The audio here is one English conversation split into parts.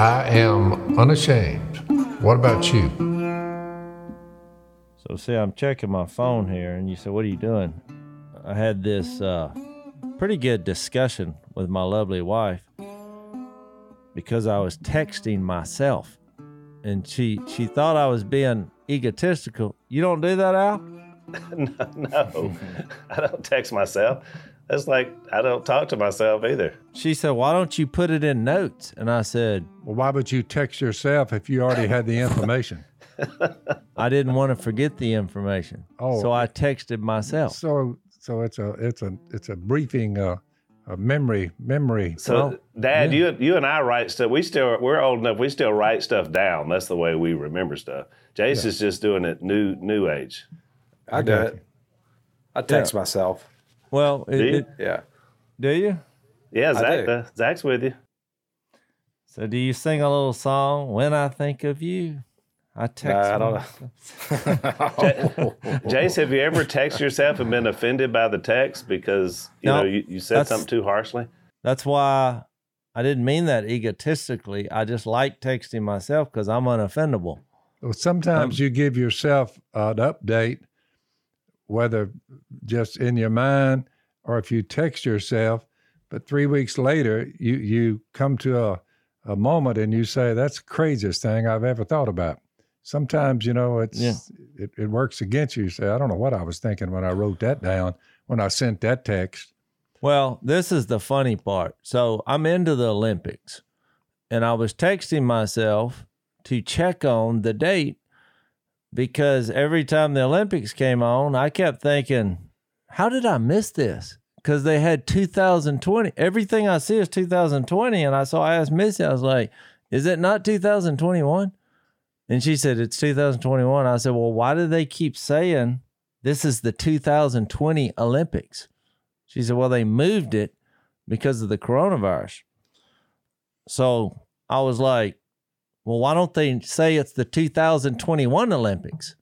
I am unashamed. What about you? So, see, I'm checking my phone here, and you said, What are you doing? I had this uh, pretty good discussion with my lovely wife because I was texting myself, and she she thought I was being egotistical. You don't do that, Al? no, no. I don't text myself. That's like I don't talk to myself either. She said, "Why don't you put it in notes?" And I said, "Well, why would you text yourself if you already had the information?" I didn't want to forget the information, oh, so I texted myself. So, so it's a it's a it's a briefing. Uh, a memory memory. So, well, Dad, yeah. you you and I write stuff. We still we're old enough. We still write stuff down. That's the way we remember stuff. Jase yeah. is just doing it new new age. I do it. I text yeah. myself. Well, it, it, yeah. Do you? Yeah, Zach. Uh, Zach's with you. So, do you sing a little song when I think of you? I text. Nah, I don't know. Jase, have you ever texted yourself and been offended by the text because you know you, you said something too harshly? That's why I didn't mean that egotistically. I just like texting myself because I'm unoffendable. Well, sometimes um, you give yourself an update whether just in your mind or if you text yourself. But three weeks later, you, you come to a, a moment and you say, That's the craziest thing I've ever thought about. Sometimes, you know, it's yeah. it, it works against you. You say, I don't know what I was thinking when I wrote that down, when I sent that text. Well, this is the funny part. So I'm into the Olympics and I was texting myself to check on the date because every time the Olympics came on, I kept thinking, how did I miss this? Because they had 2020. Everything I see is 2020. And I saw, I asked Missy, I was like, is it not 2021? And she said, it's 2021. I said, well, why do they keep saying this is the 2020 Olympics? She said, well, they moved it because of the coronavirus. So I was like, well, why don't they say it's the 2021 Olympics?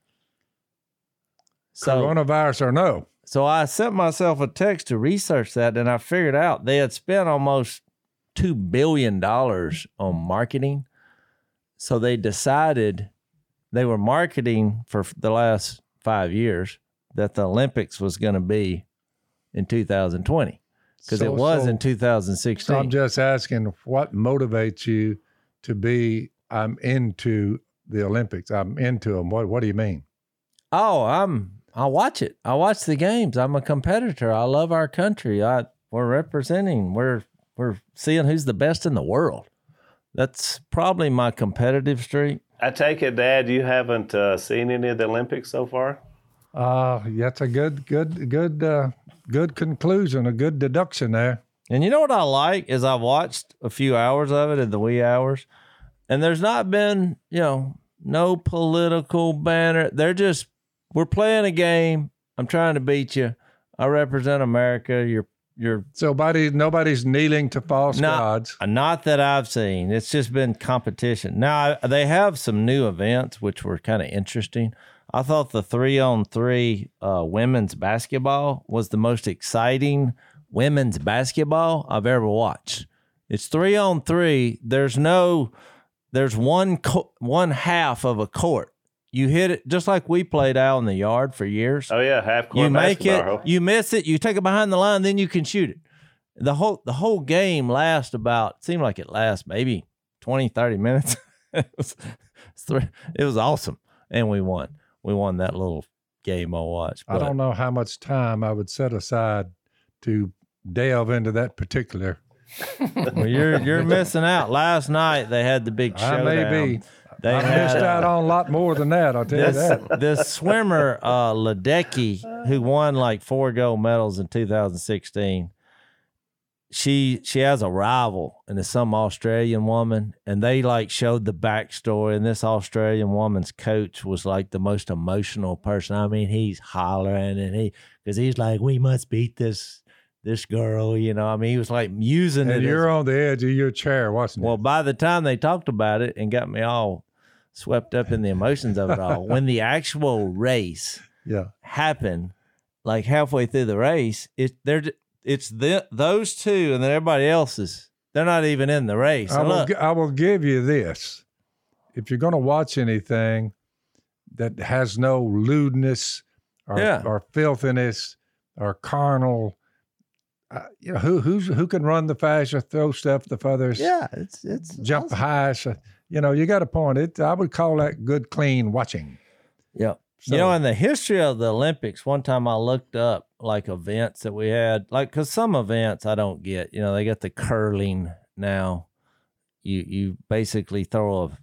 So, Coronavirus or no? So I sent myself a text to research that, and I figured out they had spent almost two billion dollars on marketing. So they decided they were marketing for the last five years that the Olympics was going to be in 2020 because so, it was so, in 2016. So I'm just asking, what motivates you to be I'm into the Olympics. I'm into them. What What do you mean? Oh, I'm. I watch it. I watch the games. I'm a competitor. I love our country. I we're representing. We're we're seeing who's the best in the world. That's probably my competitive streak. I take it, Dad, you haven't uh, seen any of the Olympics so far. Uh, that's a good, good, good, uh, good conclusion. A good deduction there. And you know what I like is I've watched a few hours of it in the wee hours and there's not been, you know, no political banner. They're just, we're playing a game. I'm trying to beat you. I represent America. You're, you're. So nobody, nobody's kneeling to false not, gods. Not that I've seen. It's just been competition. Now they have some new events which were kind of interesting. I thought the three on three uh, women's basketball was the most exciting women's basketball I've ever watched. It's three on three. There's no there's one co- one half of a court. You hit it just like we played out in the yard for years. Oh yeah, half court. You make it, you miss it, you take it behind the line, then you can shoot it. The whole the whole game lasts about seemed like it lasts maybe 20, 30 minutes. it, was, it was awesome, and we won. We won that little game I watched. But, I don't know how much time I would set aside to delve into that particular well, you're you're missing out. Last night they had the big showdown. I may be. They I had, missed out on a lot more than that. I'll tell this, you that. This swimmer, uh, Ledecky, who won like four gold medals in 2016, she she has a rival, and it's some Australian woman, and they like showed the backstory. And this Australian woman's coach was like the most emotional person. I mean, he's hollering and he because he's like, "We must beat this." This girl, you know. I mean, he was like using and it. you're as, on the edge of your chair watching Well, it. by the time they talked about it and got me all swept up in the emotions of it all, when the actual race yeah. happened, like halfway through the race, it there it's the, those two and then everybody else is They're not even in the race. I will, I will give you this. If you're going to watch anything that has no lewdness or, Yeah. or filthiness or carnal, uh, you know, who who's, who can run the faster, throw stuff the furthest, yeah, it's it's jump awesome. highest? uh, You know, you got a point. It, I would call that good, clean watching. Yep. So, you know, in the history of the Olympics, one time I looked up like events that we had, like because some events I don't get. You know, they got the curling now. You you basically throw a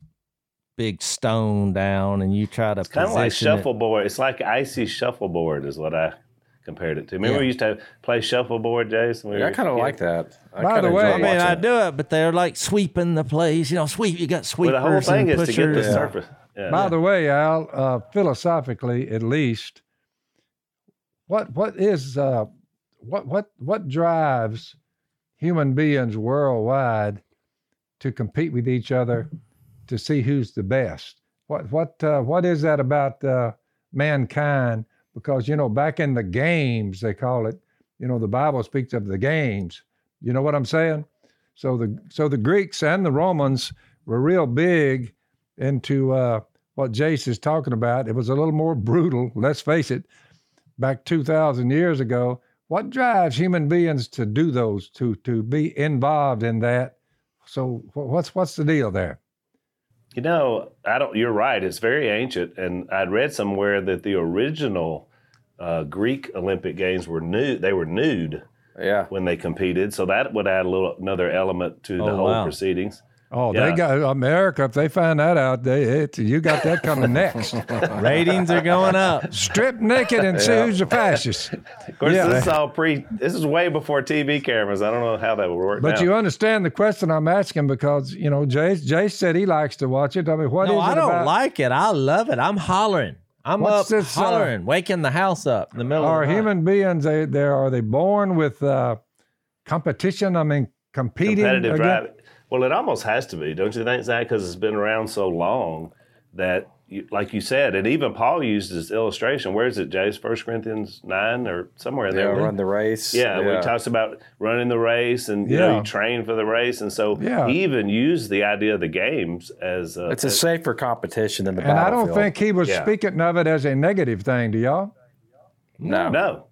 big stone down and you try to It's kind of like position it. shuffleboard. It's like icy shuffleboard, is what I compared it to. Remember Yeah. we used to play shuffleboard, Jason? we Yeah, I kind of like that. I By the way- I mean, I do it, but they're like sweeping the place. You know, sweep. You got Well, sweepers the whole thing and is to get the pushers. surface. Yeah. By the way, Al, uh, philosophically, at least, what what is uh, what what what drives human beings worldwide to compete with each other to see who's the best? What what uh, what is that about uh, mankind? Because you know, back in the games, they call it. You know, the Bible speaks of the games. You know what I'm saying? So the so the Greeks and the Romans were real big into uh, what Jase is talking about. It was a little more brutal, let's face it, back 2,000 years ago. What drives human beings to do those, to, to be involved in that? So what's, what's the deal there? You know, I don't. You're right. It's very ancient, and I'd read somewhere that the original uh, Greek Olympic Games were nude. They were nude Yeah. when they competed, so that would add a little another element to the Oh, whole wow. proceedings. Oh, Yeah. they got America. If they find that out, they it, you got that coming next. Ratings are going up. Strip naked and see who's the fastest. Of course, Yeah. this is all pre. This is way before TV cameras. I don't know how that would work. But now. you understand the question I'm asking because you know Jay Jay said he likes to watch it. I mean, what is No, it I don't about? like it. I love it. I'm hollering. I'm What's up this, uh, hollering, waking the house up in the middle are of the night. Are human beings they they are they born with uh, competition? I mean, competing competitive again- drive. Well, it almost has to be, don't you think, Zach? Because it's been around so long that, you, like you said, and even Paul used this illustration. Where is it, Jase? First Corinthians nine or somewhere in Yeah, there. run the race. Yeah, where he talks about running the race and you know Yeah. you train for the race, and so Yeah. he even used the idea of the games as uh, It's a as- safer competition than the And I don't think he was Yeah. speaking of it as a negative thing. Do y'all? no. no.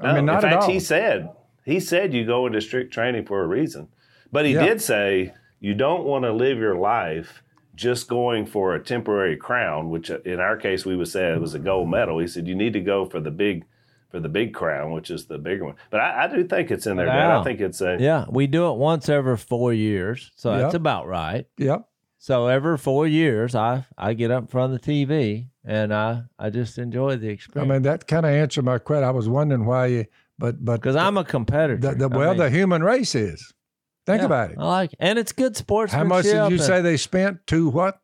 I mean, No. not in at fact, all. he said he said you go into strict training for a reason, but he Yeah. did say you don't want to live your life just going for a temporary crown, which uh, in our case we would say it was a gold medal. He said you need to go for the big for the big crown, which is the bigger one. But I, I do think it's in there, Dad. I think it's a Yeah, we do it once every four years, so Yep. that's about right. Yep. So every four years, I I get up in front of the TV and I I just enjoy the experience. I mean, that kind of answered my question. I was wondering why you, but but because I'm a competitor. the, the, I well, mean, the human race is. Think yeah, about it. I like, it. and it's good sportsmanship. How much did you say they spent to what?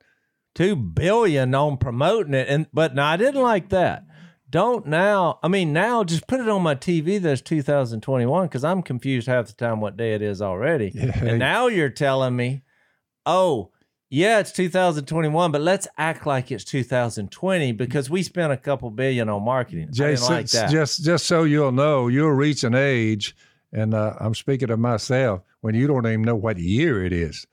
Two billion on promoting it, and but no, I didn't like that. Don't now. I mean, now just put it on my TV. That's 2021 because I'm confused half the time what day it is already. Yeah. And now you're telling me, oh, yeah, it's 2021, but let's act like it's 2020 because we spent a couple billion on marketing. Jason, like that. just just so you'll know, you'll reach an age, and uh, I'm speaking of myself when you don't even know what year it is.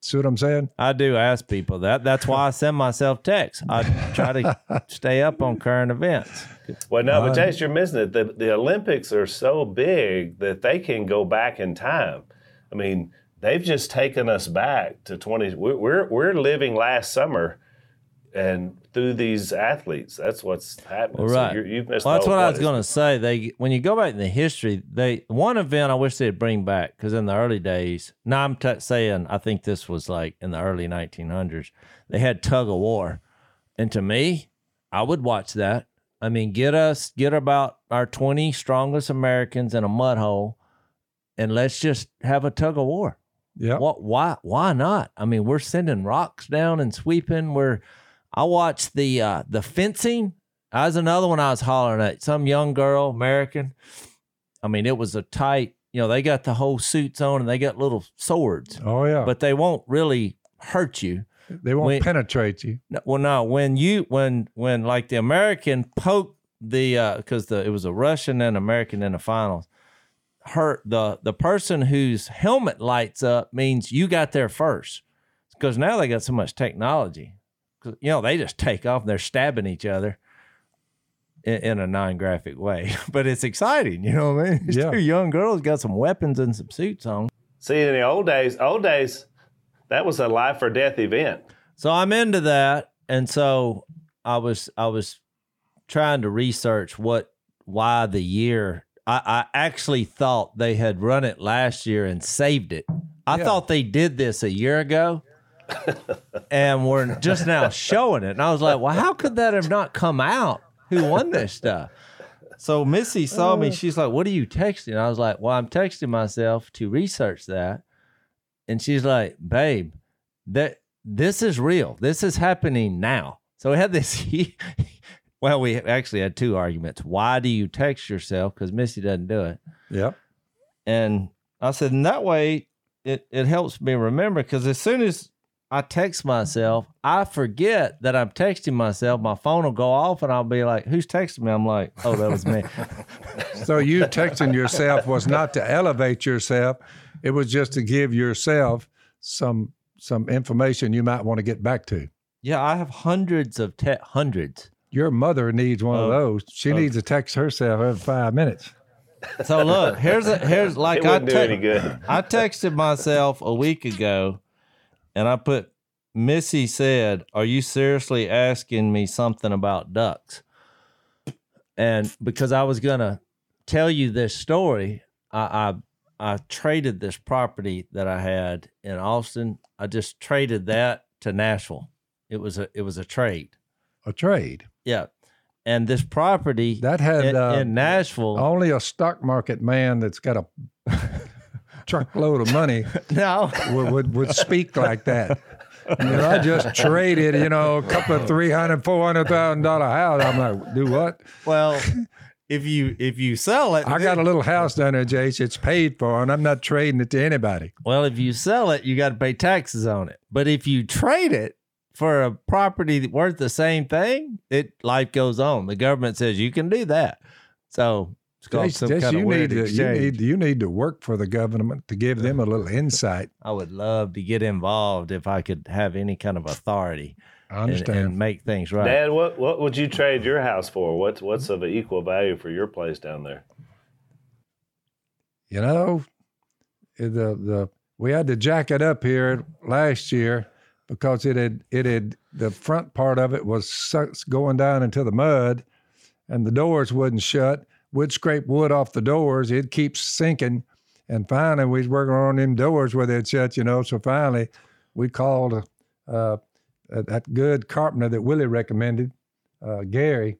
See what I'm saying? I do ask people that. That's why I send myself texts. I try to stay up on current events. Well, no, but Uh, Jase, you're missing it. The, the Olympics are so big that they can go back in time. I mean, they've just taken us back to 20. We're, we're, we're living last summer and through these athletes. That's what's happening. Well, right. So you're, you've missed Well, that's what whole I was going to say. They when you go back in the history, they one event I wish they'd bring back because in the early days. Now I'm t- saying I think this was like in the early 1900s. They had tug of war, and to me, I would watch that. I mean, get us get about our 20 strongest Americans in a mud hole, and let's just have a tug of war. Yeah. What? Why? Why not? I mean, we're sending rocks down and sweeping. We're. I watched the uh, the fencing. That was another one I was hollering at. Some young girl, American. I mean, it was a tight. You know, they got the whole suits on and they got little swords, Oh yeah. but they won't really hurt you. they won't when- penetrate you. No, Well, no, when you when when like the American poked the because the it was a Russian and American in the finals. Hurt the the person whose helmet lights up means you got there first because now they got so much technology you know they just take off and they're stabbing each other in, in a non-graphic way but it's exciting you know what i mean These Yeah. two young girls got some weapons and some suits on See, in the old days, old days, that was a life or death event. so i'm into that and so i was i was trying to research what why the year I, I actually thought they had run it last year and saved it. I Yeah. thought they did this a year ago and we're just now showing it. And I was like, well, how could that have not come out? Who won this stuff? So Missy saw me. She's like, what are you texting? I was like, well, I'm texting myself to research that. And she's like, babe, that this is real. This is happening now. So we had this. well, we actually had two arguments. Why do you text yourself? Because Missy doesn't do it. Yep. And I said, in that way, it, it helps me remember because as soon as I text myself, I forget that I'm texting myself. My phone will go off and I'll be like, who's texting me? I'm like, oh, that was me. So you texting yourself was not to elevate yourself; it was just to give yourself some some information you might want to get back to. yeah, I have hundreds of te- hundreds. Your mother needs one of Oh. those. She needs to text herself every five minutes. So look, here's a here's like It I wouldn't do te- any good. I texted myself a week ago and I put Missy said, Are you seriously asking me something about ducks? And because I was gonna tell you this story, I I, I traded this property that I had in Austin. I just traded that to Nashville. It was a it was a trade. A trade Yeah. And this property that had in, uh, in Nashville. only a stock market man that's got a truckload of money no. would, would, would speak like that. You know, I just traded, you know, a couple of three hundred, four hundred thousand dollar house. I'm like, do what? Well, if you if you sell it, I got a little house down there, Jase. It's paid for, and I'm not trading it to anybody. Well, if you sell it, you got to pay taxes on it. But if you trade it for a property worth the same thing, it life goes on. The government says you can do that. So it's called Jase, some Jase, kind you of weird need to you need you need to work for the government to give them a little insight. I would love to get involved if I could have any kind of authority I and, understand. and make things right. Dad, what what would you trade your house for? What's what's of equal value for your place down there? you know, the the we had to jack it up here last year because it had it had the front part of it was going down into the mud, and the doors wouldn't shut. We'd scrape wood off the doors. It keeps sinking, and finally we was working on them doors where they'd shut. You know, so finally we called uh, that that good carpenter that Willie recommended, uh, Gary.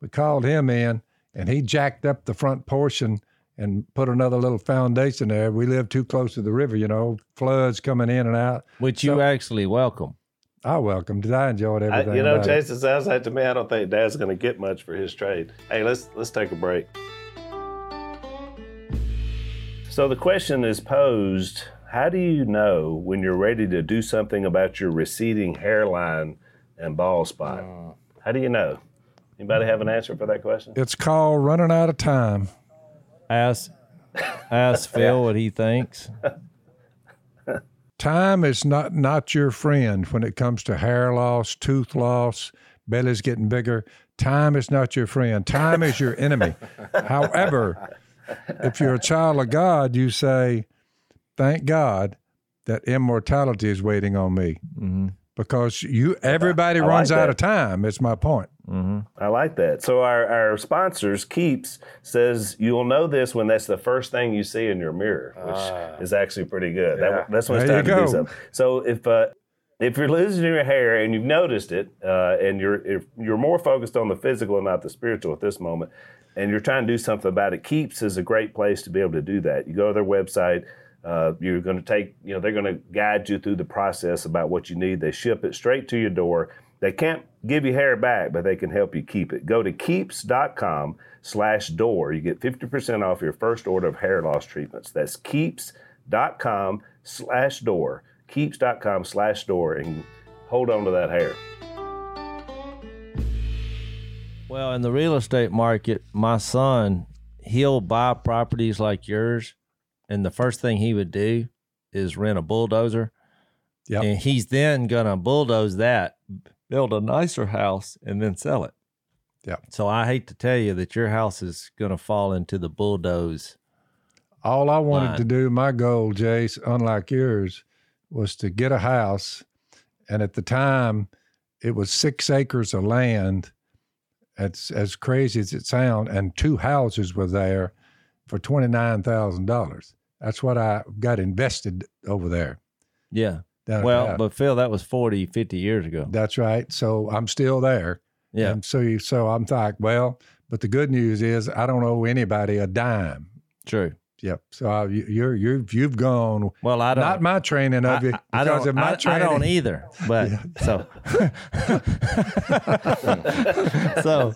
We called him in, and he jacked up the front portion and put another little foundation there. We live too close to the river, you know, floods coming in and out. which you actually welcome. I welcomed it. I enjoyed I, everything. you know, about it. Jason, it sounds like to me. I don't think Dad's going to get much for his trade. Hey, let's let's take a break. So the question is posed: How do you know when you're ready to do something about your receding hairline and bald spot? Uh, how do you know? Anybody have an answer for that question? It's called running out of time. Ask ask Phil what he thinks. Time is not not your friend when it comes to hair loss, tooth loss, belly's getting bigger. Time is not your friend. Time is your enemy. However, if you're a child of God, you say, "Thank God that immortality is waiting on me," mm-hmm. because you everybody I like runs out of time. It's my point. I like that. So our, our sponsors, Keeps, says you'll know this when that's the first thing you see in your mirror, which is actually pretty good. Yeah. That, that's when it's There time you to do something. So if uh, if you're losing your hair and you've noticed it, uh, and you're if you're more focused on the physical and not the spiritual at this moment, and you're trying to do something about it, Keeps is a great place to be able to do that. You go to their website. Uh, you're going to take, you know, they're going to guide you through the process about what you need. They ship it straight to your door. They can't give you hair back, but they can help you keep it. Go to keeps.com slash door. You get 50% off your first order of hair loss treatments. That's keeps.com slash door. Keeps.com slash door and hold on to that hair. Well, in the real estate market, my son, he'll buy properties like yours, and the first thing he would do is rent a bulldozer. Yep. And he's then gonna bulldoze that, build a nicer house, and then sell it. Yep. So I hate to tell you that your house is gonna fall into the bulldoze. All I wanted Line. to do, my goal, Jase, unlike yours, was to get a house. And at the time, it was six acres of land. It's as crazy as it sounds, and two houses were there for twenty nine thousand dollars. That's what I got invested over there. Yeah. Down at Well, that. but Phil, that was 40, 50 years ago. that's right. So I'm still there. Yeah. And so you, so I'm like, well, but the good news is I don't owe anybody a dime. True. Yep. So I, you- you're you've you've gone Well, I don't. not my training of you I, I don't. of my I, I training. don't either. But so, so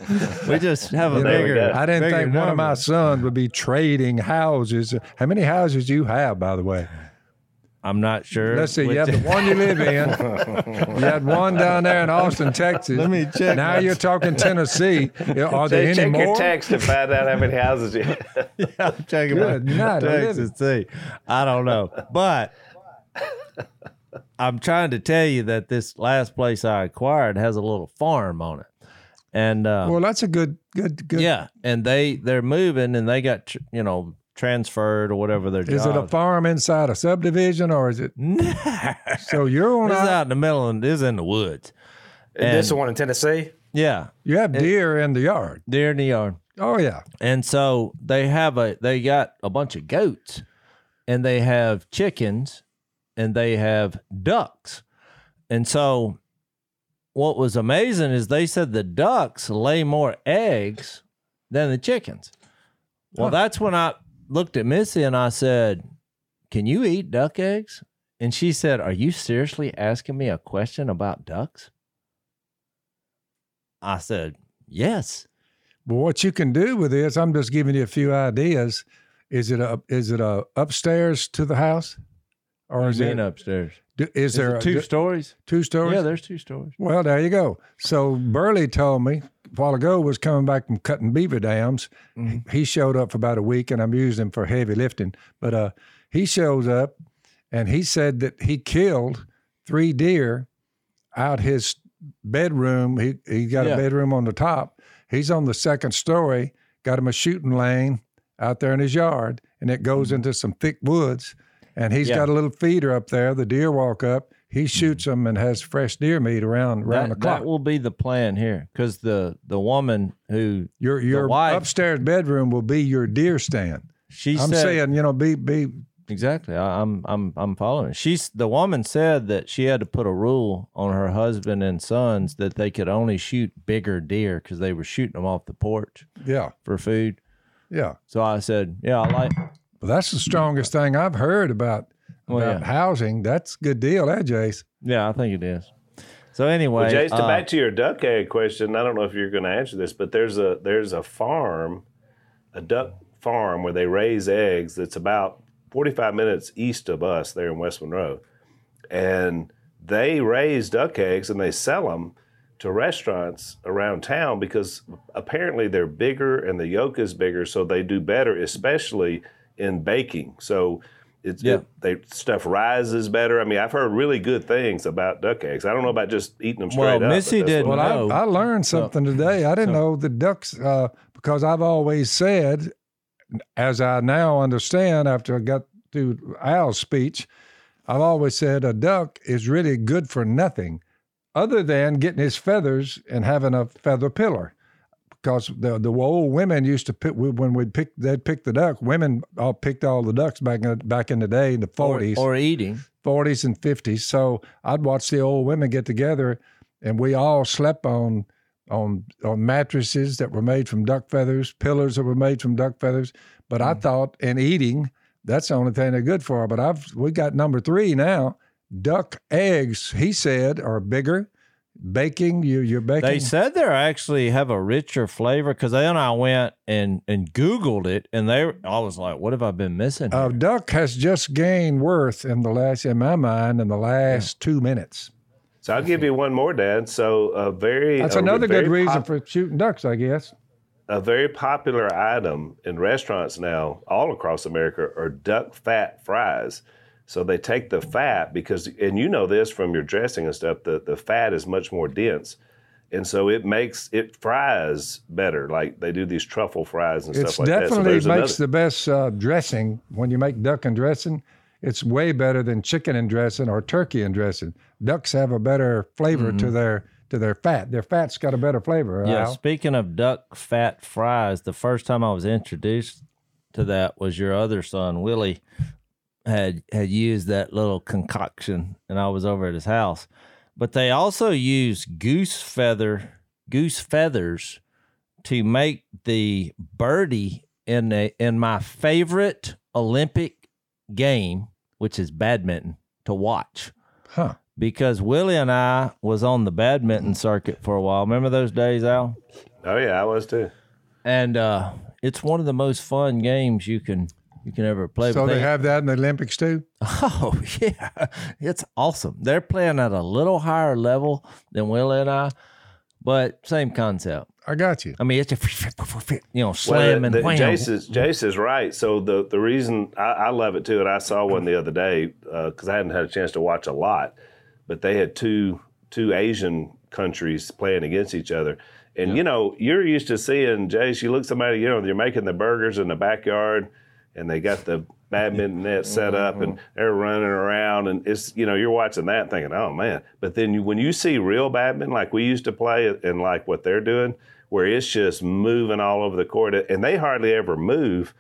we just have a You know, There we bigger. go. I didn't bigger think one of my sons would be trading houses. How many houses do you have, by the way? I'm not sure. Let's see. You With have the one you live in. You had one down there in Austin, Texas. Let me check Now you're talking Tennessee. Are there any Check your text to find out how many houses you I'm checking Good my night, I text live see. I don't know, but I'm trying to tell you that this last place I acquired has a little farm on it, and uh, Well, that's a good, good, good. yeah, and they they're moving and they got you know transferred or whatever their job Is it a farm inside a subdivision or is it? No. So you're on. This is out in the middle and this is in the woods. And this one in Tennessee. Yeah, You have deer in the yard. deer in the yard. Oh yeah. And so they have a they got a bunch of goats and they have chickens and they have ducks. And so what was amazing is they said the ducks lay more eggs than the chickens. Well, Huh. that's when I looked at Missy and I said, "Can you eat duck eggs?" And she said, "Are you seriously asking me a question about ducks?" I said, "Yes." But what you can do with this, I'm just giving you a few ideas. Is it a is it a upstairs to the house, or is it upstairs. do- is Is there two do- stories? two stories? Yeah, there's two stories. Well, there you go. So Burley told me a while ago was coming back from cutting beaver dams. Mhm. He showed up for about a week, and I'm using him for heavy lifting. But uh, he shows up, and he said that he killed three deer out his bedroom. He he got Yeah. a bedroom on the top. He's on the second story. Got him a shooting lane out there in his yard, and it goes into some thick woods. And he's Mm-hmm. Yeah. got a little feeder up there. The deer walk up. He shoots them and has fresh deer meat around around That, the clock. that will be the plan here because the the woman who your your wife- upstairs bedroom will be your deer stand. she I'm said saying, you know, be be exactly. I, I'm I'm I'm following. She's the woman said that she had to put a rule on her husband and sons that they could only shoot bigger deer because they were shooting them off the porch yeah, for food. yeah. So I said, yeah, I like. But that's the strongest thing I've heard about Well, about yeah. housing. That's a good deal, eh, Jase? Yeah, I think it is. So anyway, Well, Jase, to uh, back to your duck egg question, I don't know if you're going to answer this, but there's a there's a farm, a duck farm where they raise eggs. That's about 45 minutes east of us there in West Monroe, and they raise duck eggs and they sell them to restaurants around town because apparently they're bigger and the yolk is bigger, so they do better, especially in baking. So. It's, Yeah. it, they stuff rises better. I mean, I've heard really good things about duck eggs. I don't know about just eating them straight Well, up. Missy didn't what Well, I- I, I learned something today. I didn't know the ducks uh, because I've always said, as I now understand after I got through Al's speech, I've always said a duck is really good for nothing other than getting his feathers and having a feather pillar. Because the the old women used to pick when we'd pick they'd pick the duck. Women all picked all the ducks back in back in the day in the forties. or eating. 40s and 50s. So I'd watch the old women get together, and we all slept on on on mattresses that were made from duck feathers, pillars that were made from duck feathers. But I hmm. thought in eating, that's the only thing they're good for. But I've we got number three now. Duck eggs, he said, are bigger. Baking, you you're baking. They said they actually have a richer flavor because then I went and and Googled it, and they I was like, "What have I been missing?" uh, duck has just gained worth in the last, in my mind, in the last two minutes. So I'll give you one more, Dad. So a very That's a another very good reason pop- for shooting ducks, I guess. a very popular item in restaurants now, all across America, are duck fat fries. So they take the fat because, and you know this from your dressing and stuff, the, the fat is much more dense. And so it makes it fries better. Like they do these truffle fries and It's stuff like that. So definitely makes another- the best uh, dressing when you make duck and dressing. It's way better than chicken and dressing or turkey and dressing. Ducks have a better flavor to their to their fat. Their fat's got a better flavor. Yeah, Al. speaking of duck fat fries, the first time I was introduced to that was your other son, Willie, had had used that little concoction and I was over at his house. But they also use goose feather goose feathers to make the birdie in a in my favorite Olympic game, which is badminton, to watch Huh. because Willie and I was on the badminton circuit for a while. Remember those days, Al? Oh, yeah, I was too. And uh, it's one of the most fun games you can you can ever play. So But they have that in the Olympics too. oh yeah, it's awesome. They're playing at a little higher level than Willie and I, but same concept. I got you. I mean, it's a you know Well, slamming. the, the, wham. Jase, is, Jase is right. So the the reason I, I love it too, and I saw one the other day uh, because I hadn't had a chance to watch a lot, but they had two two Asian countries playing against each other. And you know, you're used to seeing Jase. You look somebody, you know, they're making the burgers in the backyard, and they got the badminton net set up, and they're running around, and it's you know, you're watching that thinking, oh man. But then you, when you see real badminton like we used to play, and like what they're doing, where it's just moving all over the court, and they hardly ever move.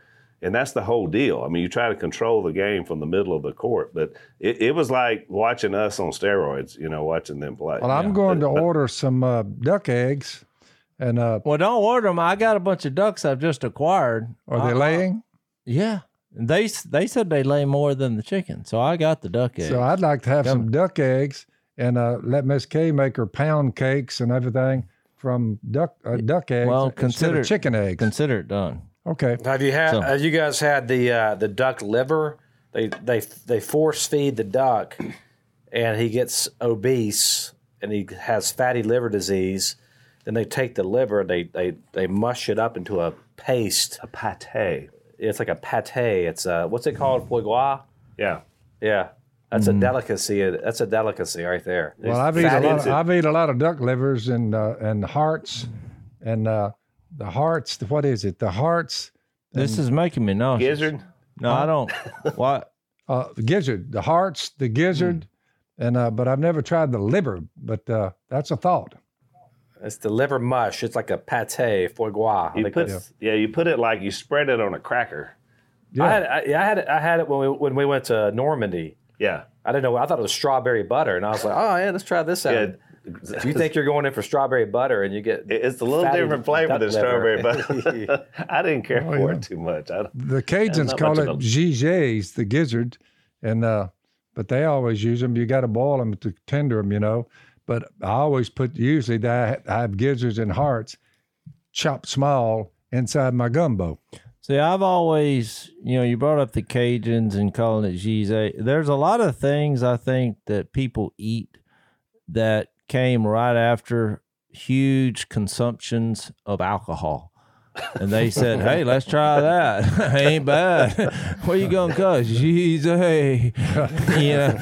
And that's the whole deal. I mean, you try to control the game from the middle of the court, but it, it was like watching us on steroids, you know, watching them play. Well, I'm going to order some uh, duck eggs, and uh, Well, don't order them. I got a bunch of ducks I've just acquired. are they Uh, laying? Yeah, they they said they lay more than the chicken, so I got the duck eggs. So I'd like to have some duck eggs and uh, let Miss Kay make her pound cakes and everything from duck uh, duck eggs well, instead consider of chicken eggs. Consider it done. okay. Have you had? So- have you guys had the uh, the duck liver? They they they force feed the duck, and he gets obese, and he has fatty liver disease. Then they take the liver, they they they mush it up into a paste. a pate. It's like a pate. It's uh, what's it called? Foie gras. Yeah. Yeah, that's a delicacy. That's a delicacy right there. Well, I've eaten a lot. Of, I've eaten a lot of duck livers and uh, and hearts, and uh, the hearts. What is it? The hearts. This is making me nauseous. Gizzard. No, I don't. what? Uh, gizzard. The hearts. The gizzard. And uh, but I've never tried the liver. But uh, that's a thought. It's the liver mush. It's like a pate foie gras. You put, that's- yeah, you put it like you spread it on a cracker. Yeah. I had I, yeah, I had it, I had it when we when we went to Normandy. Yeah. I didn't know. I thought it was strawberry butter, and I was like, "Oh yeah, let's try this out." Yeah. If you think you're going in for strawberry butter, and you get It's a little different flavor duck than strawberry butter. I didn't care for yeah. it too much. I, The Cajuns call it of giges, the gizzard, and uh, but they always use them. You got to boil them to tender them, you know. But I always put usually that I have gizzards and hearts chopped small inside my gumbo. See, I've always, you know, you brought up the Cajuns and calling it Gise. There's a lot of things I think that people eat that came right after huge consumptions of alcohol. And they said, "Hey, let's try that. Ain't bad. Where you going, cuz? Gise. Yeah.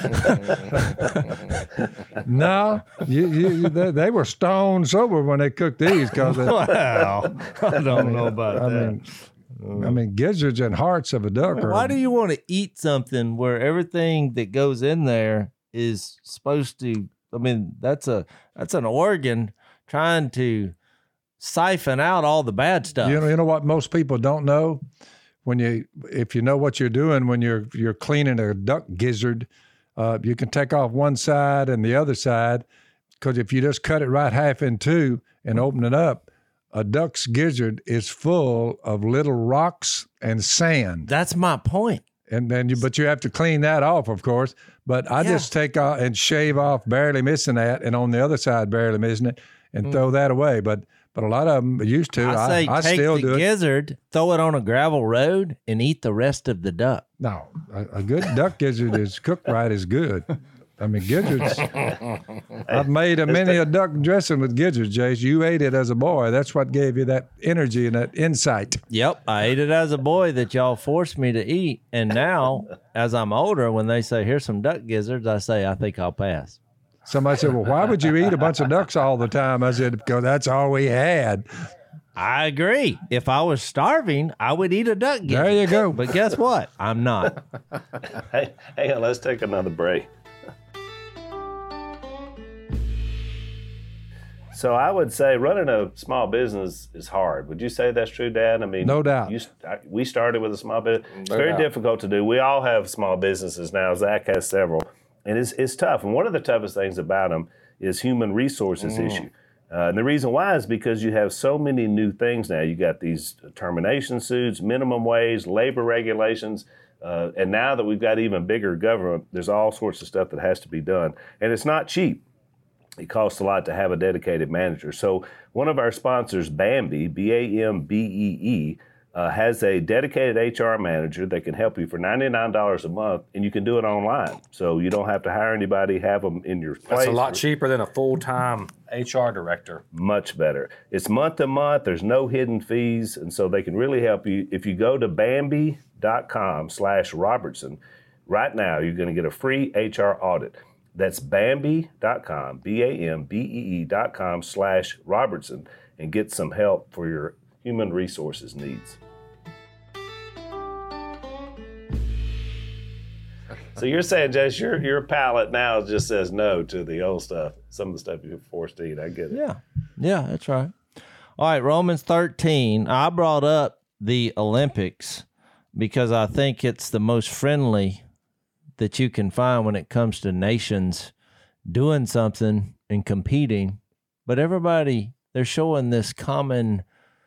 No, you, you, they, they were stone sober when they cooked these because Wow. I don't know about I that. mean, I mean gizzards and hearts of a duck. Are, Why do you want to eat something where everything that goes in there is supposed to? I mean, that's a that's an organ trying to siphon out all the bad stuff. You know, you know what most people don't know when you if you know what you're doing when you're you're cleaning a duck gizzard, uh, you can take off one side and the other side because if you just cut it right half in two and open it up, a duck's gizzard is full of little rocks and sand, that's my point. and then you but you have to clean that off, of course. But I Yeah. just take off and shave off barely missing that, and on the other side barely missing it, and throw that away. But but a lot of them used to. I say I, take still the do it. gizzard, throw it on a gravel road, and eat the rest of the duck. No, a, a good duck gizzard is cooked right is good. I mean, gizzards. I've made a many a duck dressing with gizzards, Jase. You ate it as a boy. That's what gave you that energy and that insight. Yep, I ate it as a boy that y'all forced me to eat, and now as I'm older, when they say here's some duck gizzards, I say I think I'll pass. Somebody said, "Well, why would you eat a bunch of ducks all the time?" I said, "Because that's all we had." I agree. If I was starving, I would eat a duck gizzard. There you go. But guess what? I'm not. Hey, hang on, let's take another break. So I would say running a small business is hard. Would you say that's true, Dad? I mean, No doubt. You, I- we started with a small business. It's very doubt. difficult to do. We all have small businesses now. Zach has several, and it's it's tough. And one of the toughest things about them is human resources Mm. issue. Uh, and the reason why is because you have so many new things now. You got these termination suits, minimum wage, labor regulations, uh, and now that we've got even bigger government, there's all sorts of stuff that has to be done, and it's not cheap. It costs a lot to have a dedicated manager. So one of our sponsors, Bambee, B A M B E E, uh, has a dedicated HR manager that can help you for $99 a month, and you can do it online. So you don't have to hire anybody, have them in your place. That's a lot cheaper than a full time HR director. much better. It's month to month. There's no hidden fees, and so they can really help you. If you go to Bambee.com slash Robertson, right now you're going to get a free HR audit. That's Bambee.com, B-A-M-B-E-E dot com slash Robertson, and get some help for your human resources needs. So you're saying, Jess, your your palate now just says no to the old stuff. Some of the stuff you're forced to eat. I get it. Yeah. Yeah, that's right. All right, Romans 13. I brought up the Olympics because I think it's the most friendly that you can find when it comes to nations doing something and competing. But everybody, they're showing this common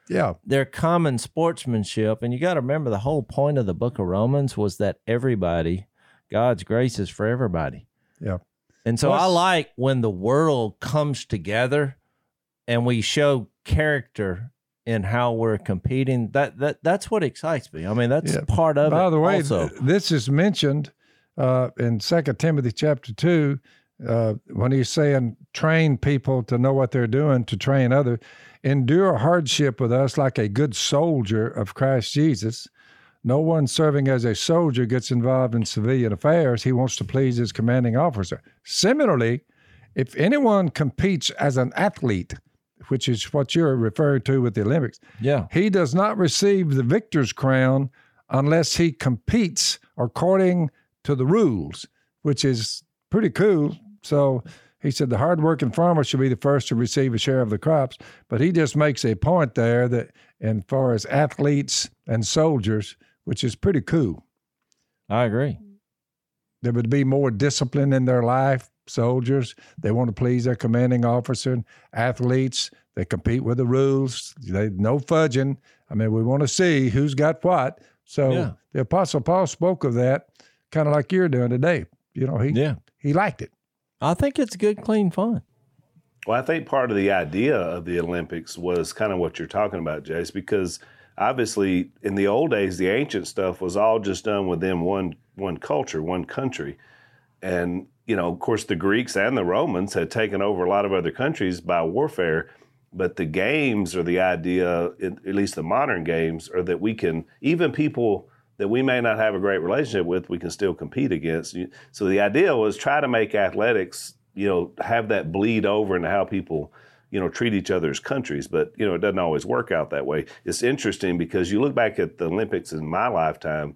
Yeah, their common sportsmanship. And you got to remember the whole point of the book of Romans was that everybody, God's grace is for everybody. yeah. And so I like when the world comes together and we show character in how we're competing. That that that's what excites me. I mean, that's Yeah. part of By it. the way, also. th- this is mentioned uh, in Second Timothy chapter two uh, when he's saying, "Train people to know what they're doing, to train others. Endure hardship with us like a good soldier of Christ Jesus." No one serving as a soldier gets involved in civilian affairs. He wants to please his commanding officer. Similarly, if anyone competes as an athlete, which is what you're referring to with the Olympics, yeah. he does not receive the victor's crown unless he competes according to the rules, which is pretty cool. So he said the hardworking farmer should be the first to receive a share of the crops. But he just makes a point there that, as far as athletes and soldiers, which is pretty cool, I agree. there would be more discipline in their life. Soldiers, they want to please their commanding officer. Athletes, they compete with the rules. They no fudging. I mean, we want to see who's got what. So Yeah. the Apostle Paul spoke of that, kind of like you're doing today. You know, he Yeah. he liked it. I think it's good, clean fun. Well, I think part of the idea of the Olympics was kind of what you're talking about, Jase, because obviously in the old days, the ancient stuff was all just done within one one culture, one country, and you know, of course, the Greeks and the Romans had taken over a lot of other countries by warfare. But the games or the idea, at least the modern games, are that we can even people that we may not have a great relationship with, we can still compete against. So the idea was try to make athletics, you know, have that bleed over into how people, you know, treat each other's countries. But you know, it doesn't always work out that way. It's interesting because you look back at the Olympics in my lifetime,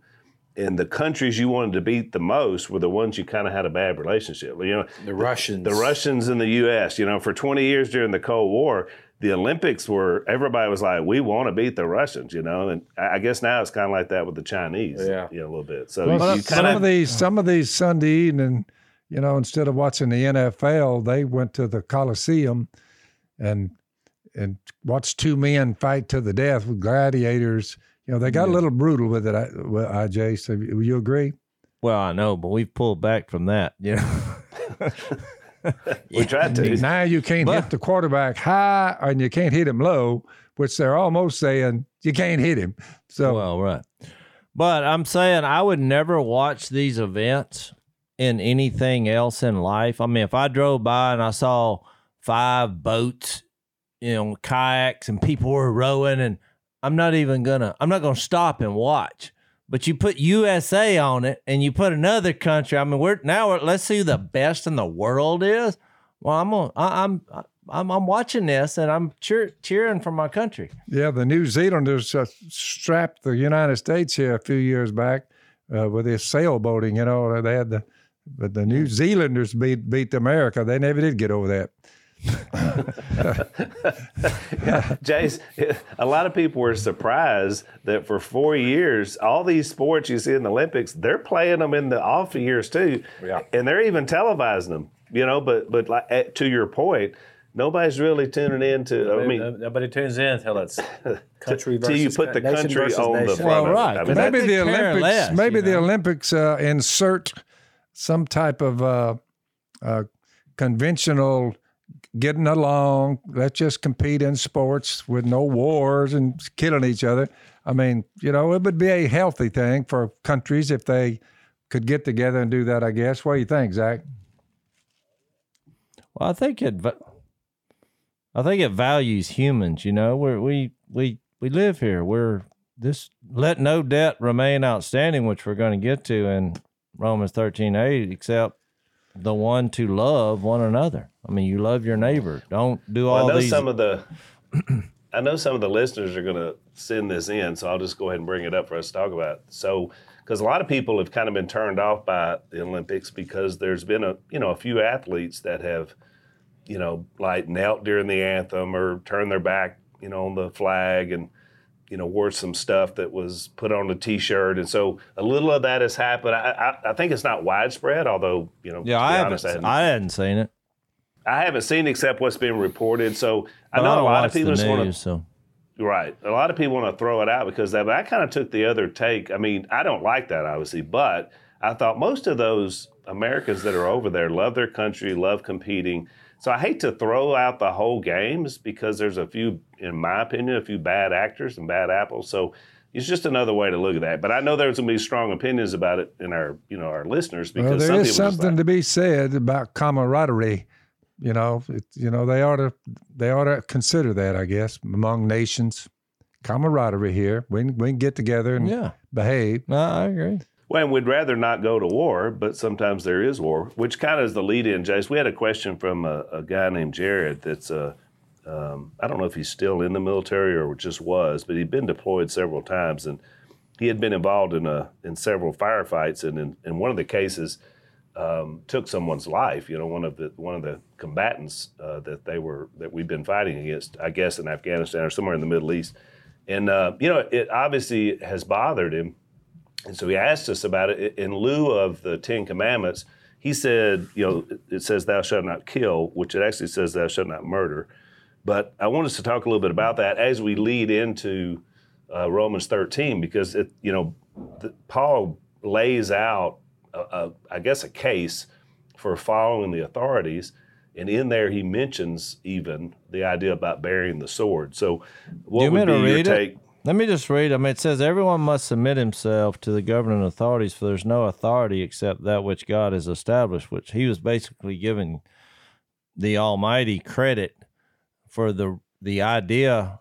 and the countries you wanted to beat the most were the ones you kind of had a bad relationship. You know, The Russians. the Russians in the U.S. You know, for 20 years during the Cold War, the Olympics were everybody was like, "We want to beat the Russians," you know, and I I guess now it's kind of like that with the Chinese, Yeah. you know, a little bit. So Well, you some kind of these some of these Sunday evening, you know, instead of watching the NFL, they went to the Coliseum and and watched two men fight to the death with gladiators. You know, they got a little brutal with it. I, well, IJ, so you you agree? Well, I know, but we've pulled back from that. You know? we tried to. Now you can't hit the quarterback high and you can't hit him low, which they're almost saying you can't hit him. So Well, right. But I'm saying I would never watch these events in anything else in life. I mean, if I drove by and I saw five boats, you know, kayaks and people were rowing and I'm not even gonna I'm not gonna stop and watch. But you put USA on it and you put another country. I mean, we're now let's see who the best in the world is. Well, I'm I'm I'm I'm watching this and I'm cheer, cheering for my country. Yeah, the New Zealanders uh, strapped the United States here a few years back uh, with this sailboating. You know, they had the but the New Zealanders beat beat America. They never did get over that. Jase, a lot of people were surprised that for four years, all these sports you see in the Olympics, they're playing them in the off years too, Yeah. and they're even televising them. You know, but but like, eh, to your point, nobody's really tuning in to. I mean, nobody tunes in until it's country till versus you put the nation country versus on the nation. front Well, right, I mean, maybe the Olympics. less, maybe you the? Olympics uh, insert some type of uh, uh, conventional getting along. Let's just compete in sports with no wars and killing each other. I mean, you know, it would be a healthy thing for countries if they could get together and do that. I guess. What do you think, Zach? Well, I think it. I think it values humans. You know, we we we we live here. We're this let no debt remain outstanding, which we're going to get to in Romans thirteen eight, except the one to love one another. I mean, you love your neighbor. Don't do Well, all I know these. some of the. I know some of the listeners are going to send this in, so I'll just go ahead and bring it up for us to talk about. So, because a lot of people have kind of been turned off by the Olympics because there's been a you know a few athletes that have, you know, like knelt during the anthem or turned their back, you know, on the flag and, you know, wore some stuff that was put on a T-shirt, and so a little of that has happened. I, I, I think it's not widespread, although you know, yeah, I haven't. honest, I hadn't- I hadn't seen it. I haven't seen except what's been reported. So I know don't a lot of people just want to so right. A lot of people want to throw it out because that. But I kind of took the other take. I mean, I don't like that obviously, but I thought most of those Americans that are over there love their country, love competing. So I hate to throw out the whole games because there's a few, in my opinion, a few bad actors and bad apples. So it's just another way to look at that. But I know there's going to be strong opinions about it in our, you know, our listeners because Well, there some is people something like, to be said about camaraderie. You know, it, you know they ought to they ought to consider that. I guess among nations, camaraderie here. We can, we can get together and yeah, behave. no, I agree. Well, and we'd rather not go to war, but sometimes there is war, which kind of is the lead in, Jase. We had a question from a, a guy named Jared that's, uh, um, I don't know if he's still in the military or just was, but he'd been deployed several times and he had been involved in, a, in several firefights. And in, in one of the cases, um, took someone's life. You know, one of the one of the combatants uh, that they were that we've been fighting against, I guess, in Afghanistan or somewhere in the Middle East. And uh, you know, it obviously has bothered him. And so he asked us about it in lieu of the Ten Commandments. He said, you know, it says, "Thou shalt not kill," which it actually says, "Thou shalt not murder." But I want us to talk a little bit about that as we lead into uh, Romans 13, because it, you know, the, Paul lays out, a, a, I guess, a case for following the authorities, and in there he mentions even the idea about bearing the sword. So, what you would be your it? take? Let me just read. I mean, it says everyone must submit himself to the governing authorities, for there's no authority except that which God has established. Which he was basically giving the Almighty credit for the the idea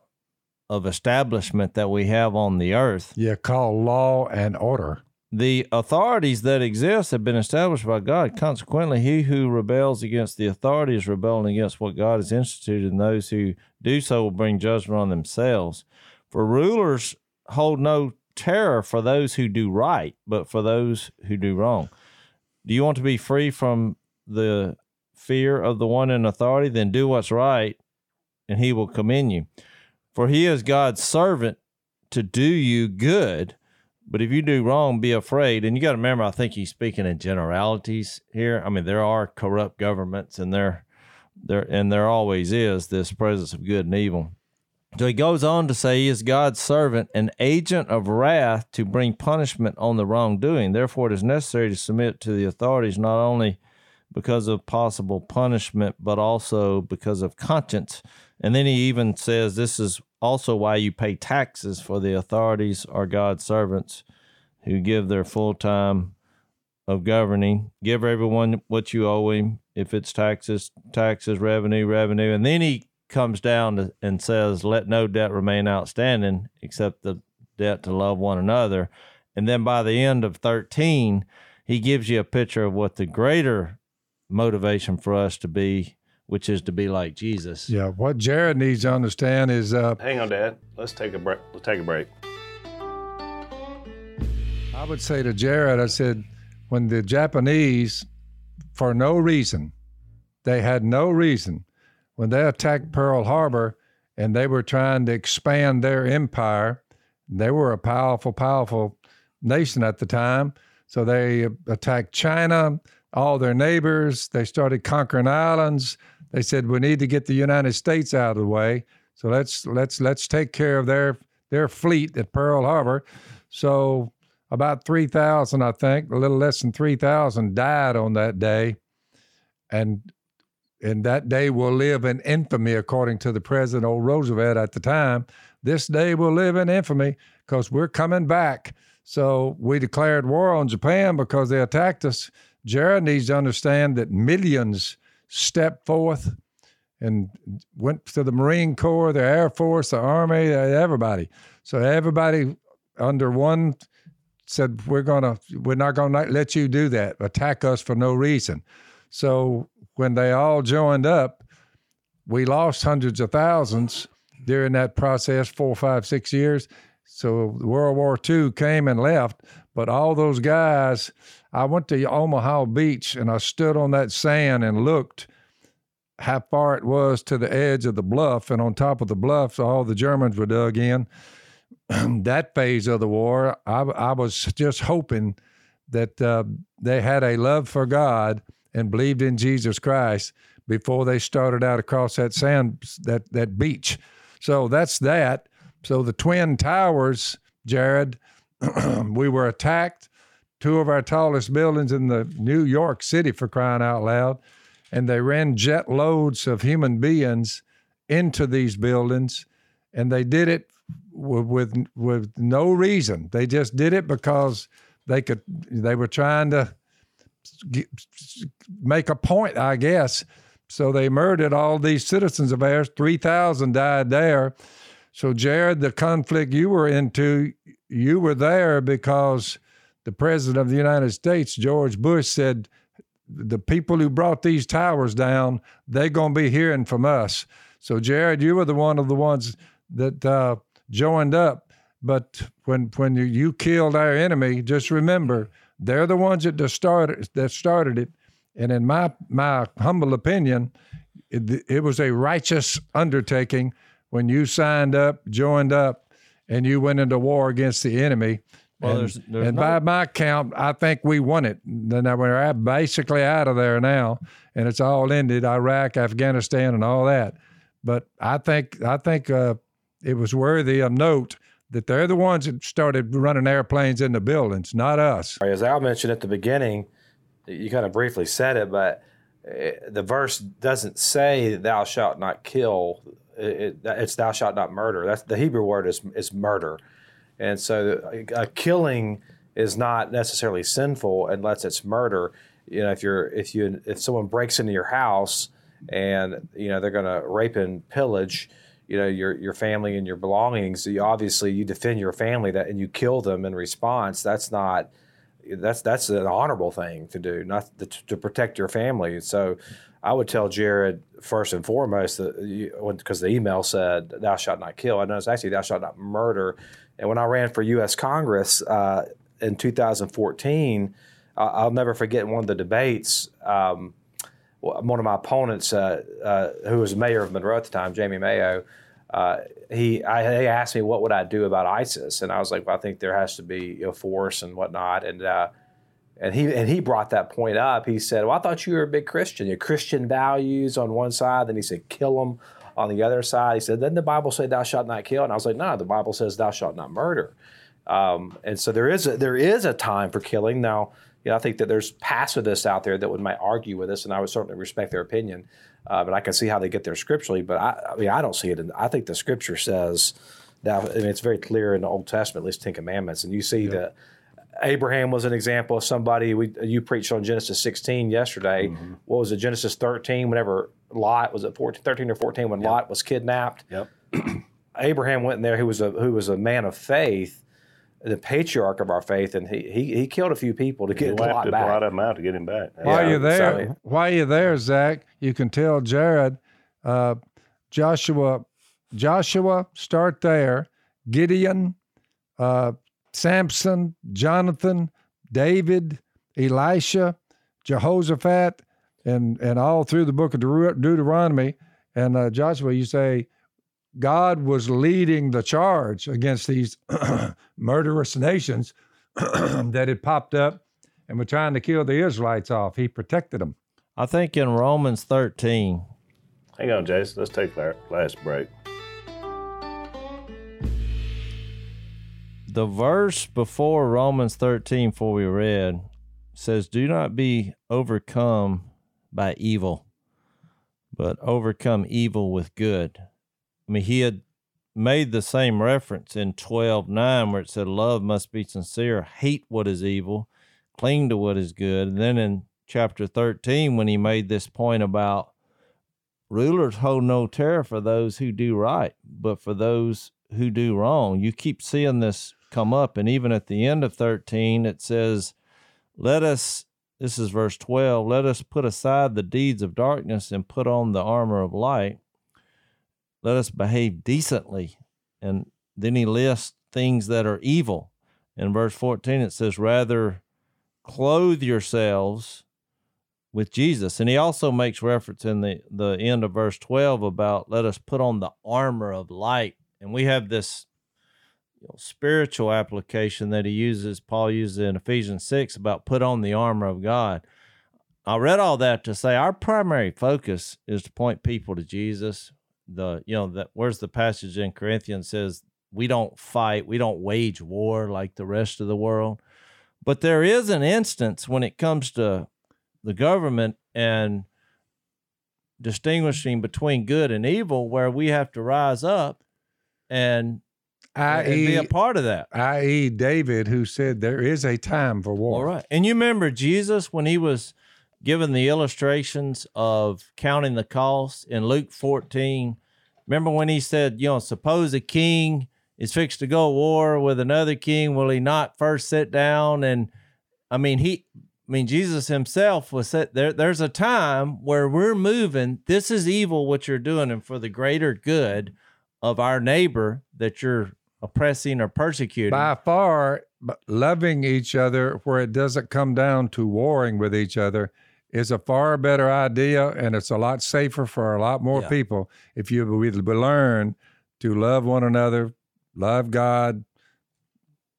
of establishment that we have on the earth. Yeah, called law and order. The authorities that exist have been established by God. Consequently, he who rebels against the authority is rebelling against what God has instituted, and those who do so will bring judgment on themselves. For rulers hold no terror for those who do right, but for those who do wrong. Do you want to be free from the fear of the one in authority? Then do what's right, and he will commend you. For he is God's servant to do you good. But if you do wrong, be afraid. And you got to remember, I think he's speaking in generalities here. I mean, there are corrupt governments, and there, there, and there always is this presence of good and evil. So he goes on to say he is God's servant, an agent of wrath to bring punishment on the wrongdoing. Therefore, it is necessary to submit to the authorities not only because of possible punishment, but also because of conscience. And then he even says this is also why you pay taxes, for the authorities are God's servants who give their full time of governing. Give everyone what you owe him. If it's taxes, taxes, revenue, revenue. And then he comes down to, and says, Let no debt remain outstanding except the debt to love one another. And then by the end of 13, he gives you a picture of what the greater motivation for us to be, which is to be like Jesus. Yeah, what Jared needs to understand is uh, Hang on, Dad. Let's take a break. Let's take a break. I would say to Jared, I said, when the Japanese, for no reason, they had no reason, when they attacked Pearl Harbor and they were trying to expand their empire, they were a powerful, powerful nation at the time. So they attacked China, all their neighbors. They started conquering islands. They said we need to get the United States out of the way. So let's let's let's take care of their their fleet at Pearl Harbor. So about 3,000, I think, a little less than 3,000 died on that day. And and that day will live in infamy, according to the President old Roosevelt at the time. This day will live in infamy because we're coming back. So we declared war on Japan because they attacked us. Jared needs to understand that millions stepped forth and went to the Marine Corps, the Air Force, the Army, everybody. So everybody under one said, "We're gonna, we're not gonna let you do that. Attack us for no reason." So when they all joined up, we lost hundreds of thousands during that process, four, five, six years. So World War II came and left, but all those guys, I went to Omaha Beach and I stood on that sand and looked how far it was to the edge of the bluff, and on top of the bluff, all the Germans were dug in. that phase of the war, I, I was just hoping that uh, they had a love for God and believed in Jesus Christ before they started out across that sand that that beach. So that's that. So the twin towers, Jared, we were attacked. Two of our tallest buildings in the New York City, for crying out loud, and they ran jet loads of human beings into these buildings, and they did it with with no reason. They just did it because they could. They were trying to make a point, I guess. So they murdered all these citizens of ours. Three thousand died there. So Jared, the conflict you were into, you were there because the president of the United States, George Bush, said the people who brought these towers down, they're going to be hearing from us. So Jared, you were the one of the ones that uh, joined up. But when when you, you killed our enemy, just remember they're the ones that started that started it. And in my my humble opinion, it, it was a righteous undertaking when you signed up, joined up, and you went into war against the enemy. Well, and, there's, there's and no- by my count, I think we won it. Then we're basically out of there now, and it's all ended. Iraq, Afghanistan, and all that. But I think I think uh, it was worthy of note that they're the ones that started running airplanes in the buildings, not us. As Al mentioned at the beginning, you kind of briefly said it, but uh, the verse doesn't say "Thou shalt not kill." It, it, it's "Thou shalt not murder." That's the Hebrew word is is murder, and so a killing is not necessarily sinful unless it's murder. You know, if you're if you if someone breaks into your house and you know they're going to rape and pillage you know your your family and your belongings. You obviously you defend your family that and you kill them in response. That's not that's that's an honorable thing to do not to, to protect your family. So i would tell jared first and foremost that because the email said thou shalt not kill. I know it's actually thou shalt not murder. And when i ran for u.s congress uh, in 2014 uh, i'll never forget one of the debates um, one of my opponents, uh, uh, who was mayor of Monroe at the time, Jamie Mayo, uh, he I, he asked me what would I do about ISIS, and I was like, well, I think there has to be a force and whatnot, and uh, and he and he brought that point up. He said, well, I thought you were a big Christian. Your Christian values on one side, then he said, kill them on the other side. He said, then the Bible say thou shalt not kill, and I was like, no, the Bible says thou shalt not murder. Um, and so there is a, there is a time for killing now you know, I think that there's pacifists out there that would might argue with us, and I would certainly respect their opinion. Uh, but I can see how they get there scripturally. But I, I mean, I don't see it. In, I think the scripture says that. I mean, it's very clear in the Old Testament, at least Ten Commandments, and you see that Abraham was an example of somebody we you preached on Genesis 16 yesterday. Mm-hmm. What was it? Genesis 13. Whenever Lot was it 14, 13 or 14 when Lot was kidnapped. Yep. Abraham went in there, who was a who was a man of faith, the patriarch of our faith, and he he, he killed a few people to He get wiped Lot a back. lot of them out to get him back. While Yeah, you're there, so- while you're there, Zach, you can tell Jared, uh, Joshua, Joshua, start there. Gideon, uh, Samson, Jonathan, David, Elisha, Jehoshaphat, and and all through the book of Deuteronomy. And uh, Joshua, you say God was leading the charge against these murderous nations that had popped up and were trying to kill the Israelites off. He protected them. I think in Romans 13, Hang on, Jason. Let's take our last break. the verse before Romans 13, for we read, says, Do not be overcome by evil, but overcome evil with good. I mean, he had made the same reference in 12 9, where it said, Love must be sincere, hate what is evil, cling to what is good. And then in chapter 13, when he made this point about rulers hold no terror for those who do right, but for those who do wrong. You keep seeing this come up. And even at the end of 13, it says, Let us, this is verse 12, let us put aside the deeds of darkness and put on the armor of light. Let us behave decently. And then he lists things that are evil. In verse 14, it says, Rather clothe yourselves with Jesus. And he also makes reference in the, the end of verse 12 about let us put on the armor of light. And we have this you know, spiritual application that he uses, Paul uses in Ephesians 6 about put on the armor of God. I read all that to say our primary focus is to point people to Jesus. The you know that where's the passage in Corinthians says we don't fight, we don't wage war like the rest of the world. But there is an instance when it comes to the government and distinguishing between good and evil where we have to rise up and, and be a part of that. i.e., David, who said there is a time for war. All right. And you remember Jesus when he was given the illustrations of counting the costs in Luke 14. Remember when he said, you know, suppose a king is fixed to go war with another king, will he not first sit down and I mean he I mean Jesus himself was said there there's a time where we're moving, this is evil what you're doing and for the greater good of our neighbor that you're oppressing or persecuting. By far, loving each other where it doesn't come down to warring with each other is a far better idea, and it's a lot safer for a lot more Yeah. people if you we learn to love one another, love God,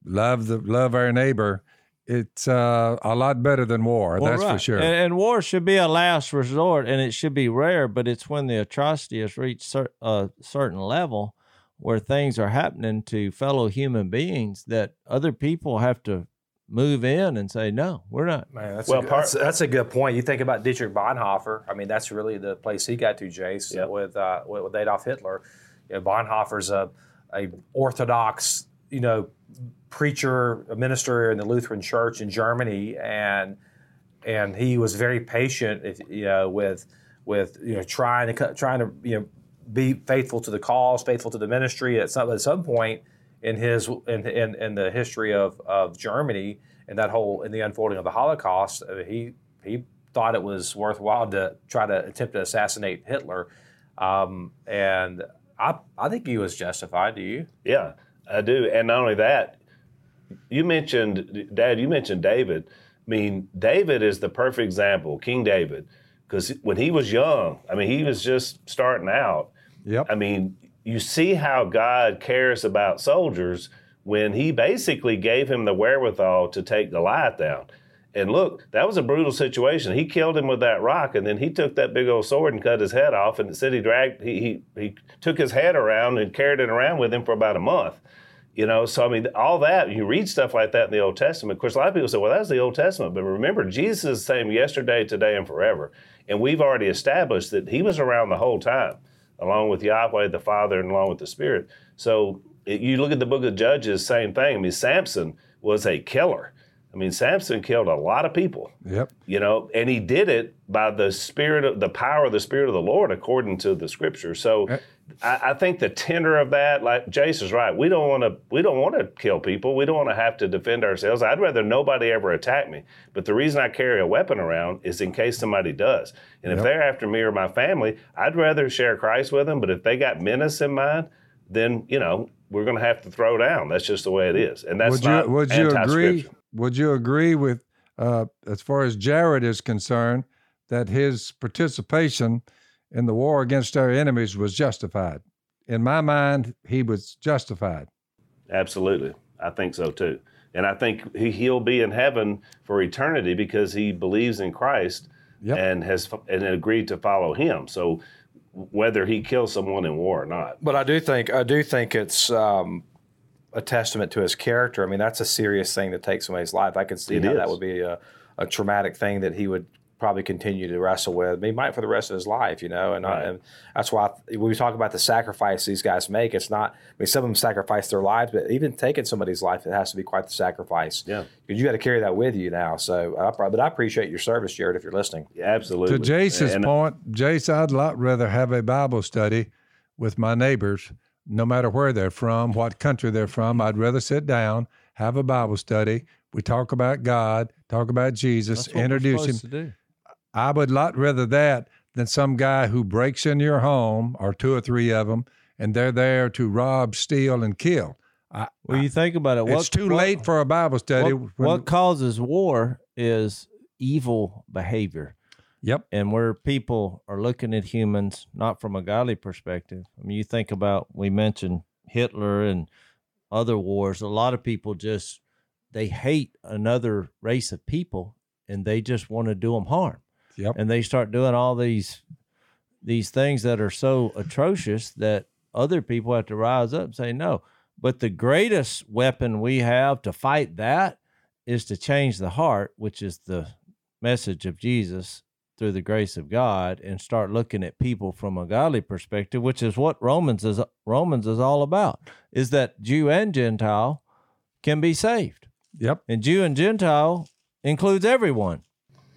love the love our neighbor. It's uh, a lot better than war. Well, that's for sure. And, and war should be a last resort, and it should be rare. But it's when the atrocity has reached cer- a certain level where things are happening to fellow human beings that other people have to move in and say, "No, we're not." Man, that's, Well, a, good, part- that's, that's a good point. You think about Dietrich Bonhoeffer. I mean, that's really the place he got to, Jase, Yep. with, uh, with with Adolf Hitler. You know, Bonhoeffer's a a Orthodox, you know, preacher, a minister in the Lutheran Church in Germany, and and he was very patient, if, you know, with with you know trying to trying to you know be faithful to the cause, faithful to the ministry. At some at some point in his in in, in the history of, of Germany and that whole in the unfolding of the Holocaust, uh, he he thought it was worthwhile to try to attempt to assassinate Hitler, um, and I I think he was justified. Do you? Yeah, I do. And not only that, you mentioned, Dad, you mentioned David. I mean, David is the perfect example, King David, because when he was young, I mean, he was just starting out. yep. I mean, you see how God cares about soldiers when he basically gave him the wherewithal to take Goliath down. And look, that was a brutal situation. He killed him with that rock, and then he took that big old sword and cut his head off. And it said he dragged, he, he, he took his head around and carried it around with him for about a month. You know, so I mean, all that, you read stuff like that in the Old Testament. Of course, a lot of people say, well, that's the Old Testament. But remember, Jesus is the same yesterday, today, and forever. And we've already established that he was around the whole time, along with Yahweh, the Father, and along with the Spirit. So you look at the book of Judges, same thing. I mean, Samson was a killer. I mean, Samson killed a lot of people. Yep. You know, and he did it by the spirit of the power of the spirit of the Lord, according to the scripture. So, eh. I, I think the tenor of that, like Jason's right, we don't want to we don't want to kill people. We don't want to have to defend ourselves. I'd rather nobody ever attack me. But the reason I carry a weapon around is in case somebody does. And if they're after me or my family, I'd rather share Christ with them. But if they got menace in mind, then you know we're going to have to throw down. That's just the way it is, and that's would not you would you agree? Anti-scripture. Would you agree with uh, as far as Jared is concerned that his participation in the war against our enemies was justified? In my mind, he was justified. Absolutely. I think so too. And I think he, he'll be in heaven for eternity because he believes in Christ Yep. and has and agreed to follow him. So whether he kills someone in war or not. But I do think I do think it's um, a testament to his character. I mean, that's a serious thing to take somebody's life. I can see It how that is. would be a, a traumatic thing that he would probably continue to wrestle with. He might for the rest of his life, you know. And, uh, I, and that's why when we talk about the sacrifice these guys make, it's not. I mean, some of them sacrifice their lives, but even taking somebody's life, it has to be quite the sacrifice. Yeah. because you got to carry that with you now. So, I, but I appreciate your service, Jared, if you're listening. Yeah, absolutely. To Jase's And- uh, point, Jase, I'd a lot rather have a Bible study with my neighbors, no matter where they're from, what country they're from. I'd rather sit down, have a Bible study. We talk about God, talk about Jesus, That's what we're introduce him. I would lot rather that than some guy who breaks in your home or two or three of them, and they're there to rob, steal, and kill. I, Well, you think about it. What, it's too what- late for a Bible study. What, when- what causes war is evil behavior. Yep. and where people are looking at humans not from a godly perspective. I mean, you think about we mentioned Hitler and other wars. A lot of people just they hate another race of people and they just want to do them harm. Yep. And they start doing all these these things that are so atrocious that other people have to rise up and say no. But the greatest weapon we have to fight that is to change the heart, which is the message of Jesus through the grace of God and start looking at people from a godly perspective, which is what Romans is Romans is all about, is that Jew and Gentile can be saved. Yep. And Jew and Gentile includes everyone,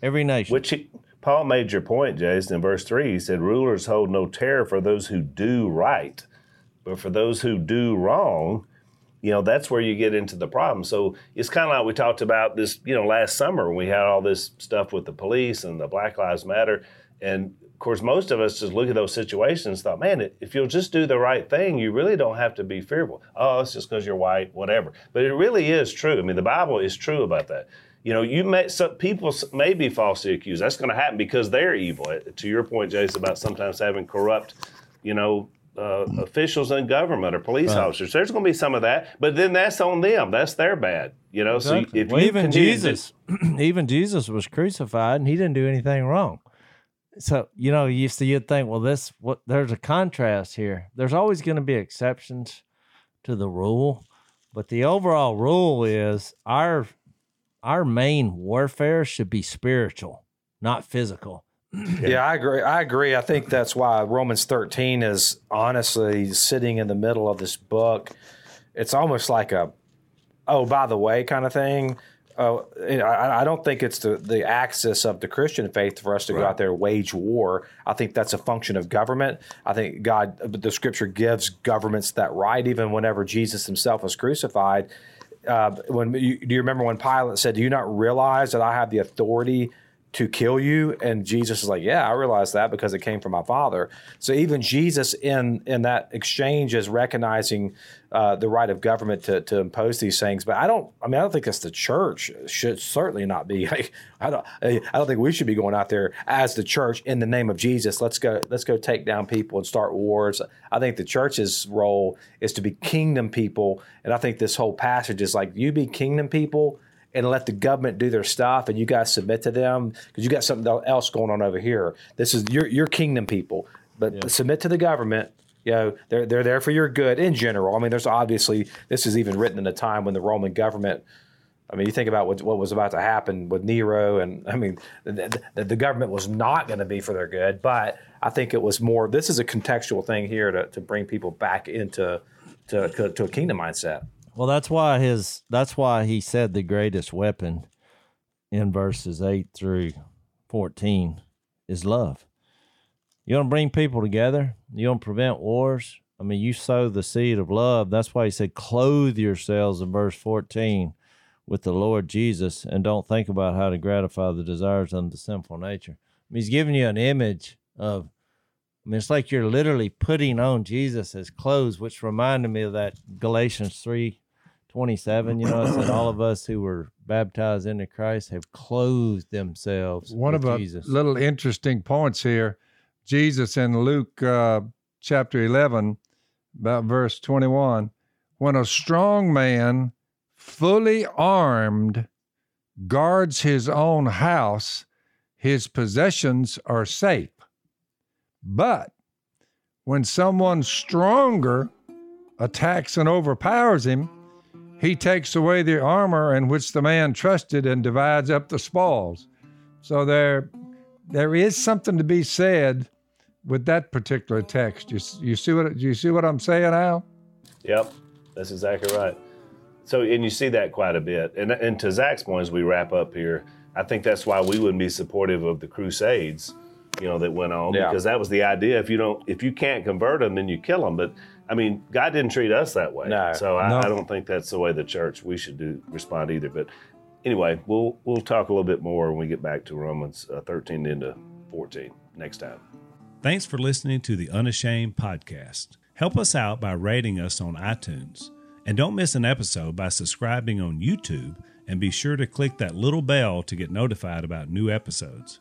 every nation. Which he, Paul made your point, Jason, in verse 3. He said, Rulers hold no terror for those who do right, but for those who do wrong, you know, that's where you get into the problem. So it's kind of like we talked about this, you know, last summer when we had all this stuff with the police and the Black Lives Matter. And of course, most of us just look at those situations and thought, man, if you'll just do the right thing, you really don't have to be fearful. Oh, it's just because you're white, whatever. But it really is true. I mean, the Bible is true about that. You know, you may some people may be falsely accused. That's going to happen because they're evil. Uh, To your point, Jason, about sometimes having corrupt, you know, uh, officials in government or police officers. There's going to be some of that, but then that's on them. That's their bad. You know, so if well, even continue to- Jesus, even Jesus was crucified, and he didn't do anything wrong. So you know, you see, you'd think, well, this what there's a contrast here. There's always going to be exceptions to the rule, but the overall rule is our our main warfare should be spiritual, not physical. Yeah, I agree. I agree. I think that's why Romans 13 is honestly sitting in the middle of this book. It's almost like a, oh, by the way, kind of thing. Oh, I, I don't think it's the, the axis of the Christian faith for us to go out there and wage war. I think that's a function of government. I think God, the Scripture gives governments that right. Even whenever Jesus Himself was crucified, uh, when you, do you remember when Pilate said, "Do you not realize that I have the authority to kill you?" And Jesus is like, "Yeah, I realize that because it came from my Father." So even Jesus in in that exchange is recognizing uh, the right of government to, to impose these things. But I don't. I mean, I don't think that's the church should certainly not be. Like, I don't. I don't think we should be going out there as the church in the name of Jesus. Let's go. Let's go take down people and start wars. I think the church's role is to be kingdom people, and I think this whole passage is like you be kingdom people and let the government do their stuff, and you guys submit to them because you got something else going on over here. This is your your kingdom people, but submit to the government. You know, they're they're there for your good in general. I mean, there's obviously this is even written in a time when the Roman government. I mean, you think about what, what was about to happen with Nero, and I mean, the, the, the government was not going to be for their good. But I think it was more. This is a contextual thing here to, to bring people back into to, to a kingdom mindset. Well, that's why his that's why he said the greatest weapon in verses 8 through 14 is love. You want to bring people together, you want to prevent wars. I mean, you sow the seed of love. That's why he said clothe yourselves in verse 14 with the Lord Jesus and don't think about how to gratify the desires of the sinful nature. I mean, he's giving you an image of I mean, it's like you're literally putting on Jesus clothes, which reminded me of that Galatians 3 27, you know, it said all of us who were baptized into Christ have clothed themselves. One of the Jesus. little interesting points here Jesus in Luke uh, chapter 11, about verse 21, when a strong man, fully armed, guards his own house, his possessions are safe. But when someone stronger attacks and overpowers him, he takes away the armor in which the man trusted and divides up the spoils. So there, there is something to be said with that particular text. You, you see what you see what I'm saying, Al? Yep, that's exactly right. So, and you see that quite a bit. And, and to Zach's point, as we wrap up here, I think that's why we wouldn't be supportive of the Crusades, you know, that went on Yeah. because that was the idea. If you don't, if you can't convert them, then you kill them. But I mean, God didn't treat us that way. No. So I, No. I don't think that's the way the church we should do respond either. But anyway, we'll we'll talk a little bit more when we get back to Romans uh, 13 into 14 next time. Thanks for listening to the Unashamed podcast. Help us out by rating us on iTunes. And don't miss an episode by subscribing on YouTube and be sure to click that little bell to get notified about new episodes.